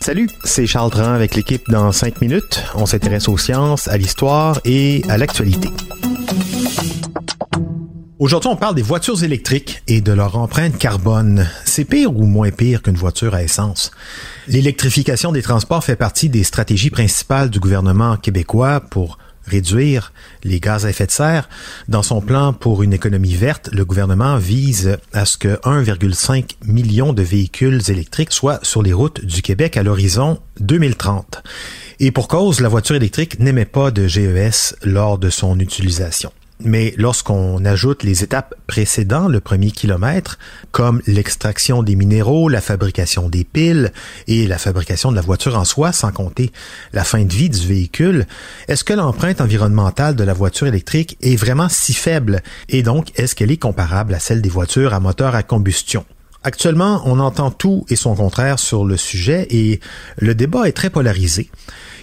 Salut, c'est Charles Dran avec l'équipe dans 5 minutes. On s'intéresse aux sciences, à l'histoire et à l'actualité. Aujourd'hui, on parle des voitures électriques et de leur empreinte carbone. C'est pire ou moins pire qu'une voiture à essence? L'électrification des transports fait partie des stratégies principales du gouvernement québécois pour réduire les gaz à effet de serre. Dans son plan pour une économie verte, le gouvernement vise à ce que 1,5 million de véhicules électriques soient sur les routes du Québec à l'horizon 2030. Et pour cause, la voiture électrique n'émet pas de GES lors de son utilisation. Mais lorsqu'on ajoute les étapes précédentes, le premier kilomètre, comme l'extraction des minéraux, la fabrication des piles et la fabrication de la voiture en soi, sans compter la fin de vie du véhicule, est-ce que l'empreinte environnementale de la voiture électrique est vraiment si faible? Et donc est-ce qu'elle est comparable à celle des voitures à moteur à combustion? Actuellement, on entend tout et son contraire sur le sujet et le débat est très polarisé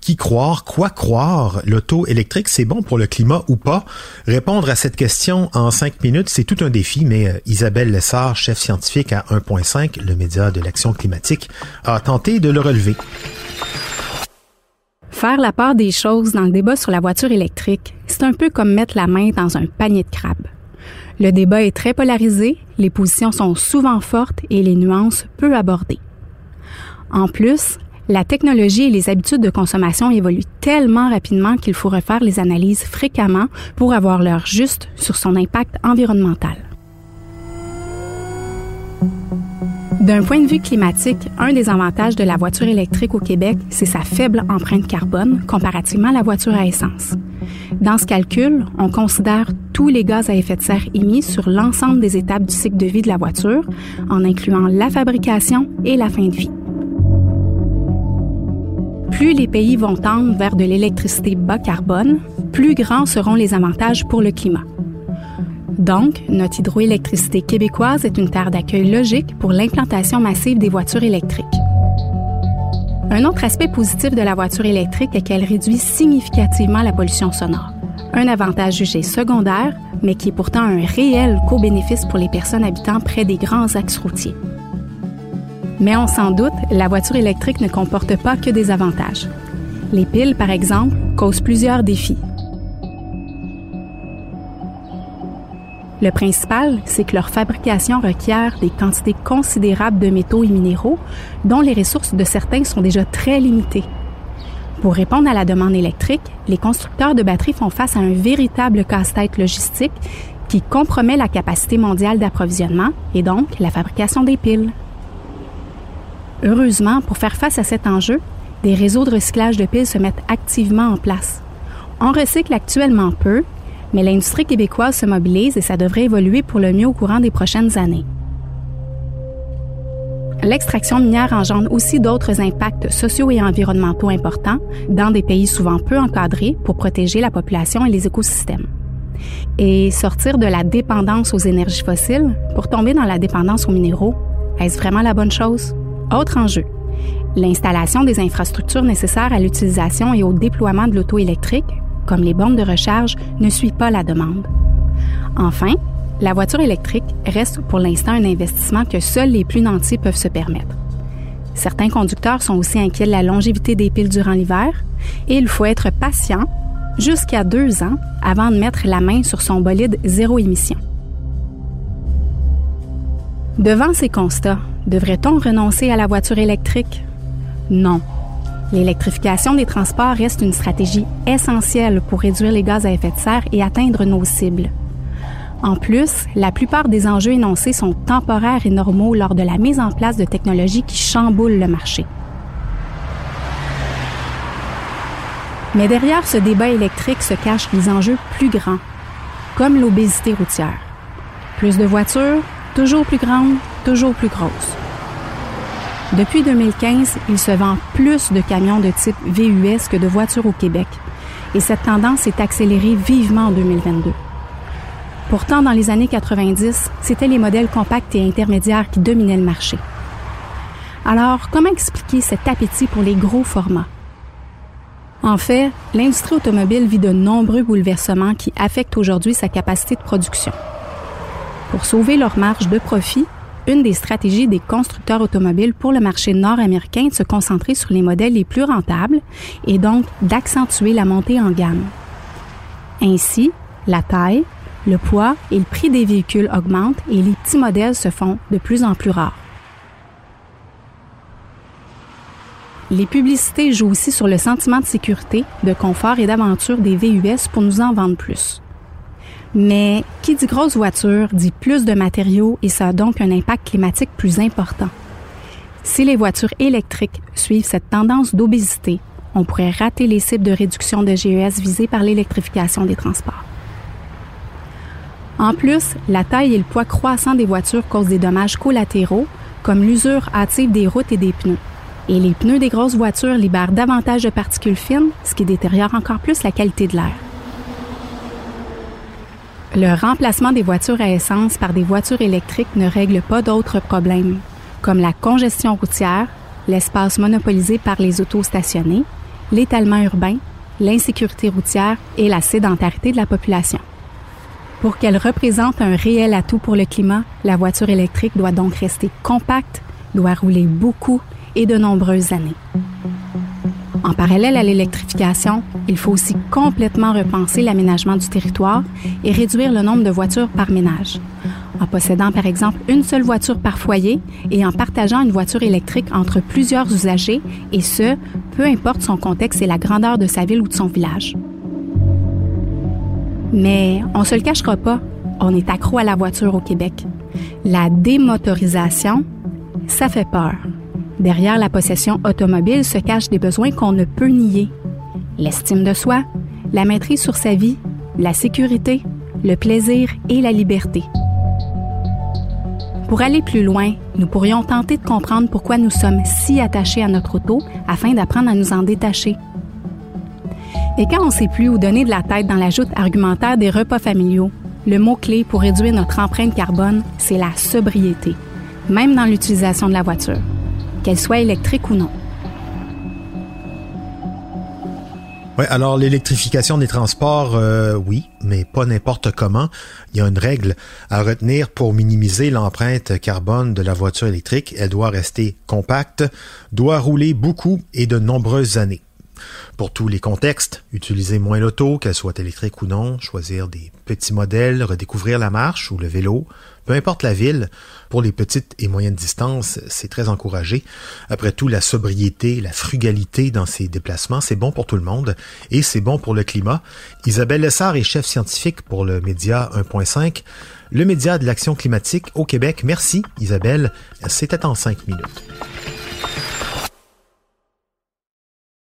qui croire, quoi croire, l'auto électrique, c'est bon pour le climat ou pas? Répondre à cette question en cinq minutes, c'est tout un défi, mais euh, Isabelle Lessard, chef scientifique à 1.5, le média de l'action climatique, a tenté de le relever. Faire la part des choses dans le débat sur la voiture électrique, c'est un peu comme mettre la main dans un panier de crabes. Le débat est très polarisé, les positions sont souvent fortes et les nuances peu abordées. En plus, la technologie et les habitudes de consommation évoluent tellement rapidement qu'il faut refaire les analyses fréquemment pour avoir l'heure juste sur son impact environnemental. D'un point de vue climatique, un des avantages de la voiture électrique au Québec, c'est sa faible empreinte carbone comparativement à la voiture à essence. Dans ce calcul, on considère tous les gaz à effet de serre émis sur l'ensemble des étapes du cycle de vie de la voiture, en incluant la fabrication et la fin de vie plus les pays vont tendre vers de l'électricité bas carbone, plus grands seront les avantages pour le climat. Donc, notre hydroélectricité québécoise est une terre d'accueil logique pour l'implantation massive des voitures électriques. Un autre aspect positif de la voiture électrique est qu'elle réduit significativement la pollution sonore. Un avantage jugé secondaire, mais qui est pourtant un réel co-bénéfice pour les personnes habitant près des grands axes routiers. Mais on s'en doute, la voiture électrique ne comporte pas que des avantages. Les piles, par exemple, causent plusieurs défis. Le principal, c'est que leur fabrication requiert des quantités considérables de métaux et minéraux, dont les ressources de certains sont déjà très limitées. Pour répondre à la demande électrique, les constructeurs de batteries font face à un véritable casse-tête logistique qui compromet la capacité mondiale d'approvisionnement et donc la fabrication des piles. Heureusement, pour faire face à cet enjeu, des réseaux de recyclage de piles se mettent activement en place. On recycle actuellement peu, mais l'industrie québécoise se mobilise et ça devrait évoluer pour le mieux au courant des prochaines années. L'extraction minière engendre aussi d'autres impacts sociaux et environnementaux importants dans des pays souvent peu encadrés pour protéger la population et les écosystèmes. Et sortir de la dépendance aux énergies fossiles pour tomber dans la dépendance aux minéraux, est-ce vraiment la bonne chose? Autre enjeu, l'installation des infrastructures nécessaires à l'utilisation et au déploiement de l'auto électrique, comme les bornes de recharge, ne suit pas la demande. Enfin, la voiture électrique reste pour l'instant un investissement que seuls les plus nantis peuvent se permettre. Certains conducteurs sont aussi inquiets de la longévité des piles durant l'hiver et il faut être patient jusqu'à deux ans avant de mettre la main sur son bolide zéro émission. Devant ces constats, devrait-on renoncer à la voiture électrique? Non. L'électrification des transports reste une stratégie essentielle pour réduire les gaz à effet de serre et atteindre nos cibles. En plus, la plupart des enjeux énoncés sont temporaires et normaux lors de la mise en place de technologies qui chamboulent le marché. Mais derrière ce débat électrique se cachent des enjeux plus grands, comme l'obésité routière. Plus de voitures, toujours plus grandes, toujours plus grosses. Depuis 2015, il se vend plus de camions de type VUS que de voitures au Québec, et cette tendance s'est accélérée vivement en 2022. Pourtant, dans les années 90, c'étaient les modèles compacts et intermédiaires qui dominaient le marché. Alors, comment expliquer cet appétit pour les gros formats? En fait, l'industrie automobile vit de nombreux bouleversements qui affectent aujourd'hui sa capacité de production. Pour sauver leur marge de profit, une des stratégies des constructeurs automobiles pour le marché nord-américain est de se concentrer sur les modèles les plus rentables et donc d'accentuer la montée en gamme. Ainsi, la taille, le poids et le prix des véhicules augmentent et les petits modèles se font de plus en plus rares. Les publicités jouent aussi sur le sentiment de sécurité, de confort et d'aventure des VUS pour nous en vendre plus. Mais qui dit grosse voiture dit plus de matériaux et ça a donc un impact climatique plus important. Si les voitures électriques suivent cette tendance d'obésité, on pourrait rater les cibles de réduction de GES visées par l'électrification des transports. En plus, la taille et le poids croissant des voitures causent des dommages collatéraux, comme l'usure hâtive des routes et des pneus. Et les pneus des grosses voitures libèrent davantage de particules fines, ce qui détériore encore plus la qualité de l'air. Le remplacement des voitures à essence par des voitures électriques ne règle pas d'autres problèmes, comme la congestion routière, l'espace monopolisé par les autos stationnés, l'étalement urbain, l'insécurité routière et la sédentarité de la population. Pour qu'elle représente un réel atout pour le climat, la voiture électrique doit donc rester compacte, doit rouler beaucoup et de nombreuses années. En parallèle à l'électrification, il faut aussi complètement repenser l'aménagement du territoire et réduire le nombre de voitures par ménage. En possédant par exemple une seule voiture par foyer et en partageant une voiture électrique entre plusieurs usagers, et ce, peu importe son contexte et la grandeur de sa ville ou de son village. Mais on se le cachera pas, on est accro à la voiture au Québec. La démotorisation, ça fait peur. Derrière la possession automobile se cachent des besoins qu'on ne peut nier. L'estime de soi, la maîtrise sur sa vie, la sécurité, le plaisir et la liberté. Pour aller plus loin, nous pourrions tenter de comprendre pourquoi nous sommes si attachés à notre auto afin d'apprendre à nous en détacher. Et quand on ne sait plus où donner de la tête dans la joute argumentaire des repas familiaux, le mot-clé pour réduire notre empreinte carbone, c'est la sobriété, même dans l'utilisation de la voiture, qu'elle soit électrique ou non. Oui, alors l'électrification des transports, euh, oui, mais pas n'importe comment. Il y a une règle à retenir pour minimiser l'empreinte carbone de la voiture électrique. Elle doit rester compacte, doit rouler beaucoup et de nombreuses années. Pour tous les contextes, utiliser moins l'auto, qu'elle soit électrique ou non, choisir des petits modèles, redécouvrir la marche ou le vélo, peu importe la ville, pour les petites et moyennes distances, c'est très encouragé. Après tout, la sobriété, la frugalité dans ces déplacements, c'est bon pour tout le monde et c'est bon pour le climat. Isabelle Lessard est chef scientifique pour le média 1.5, le média de l'action climatique au Québec. Merci Isabelle, c'était en cinq minutes.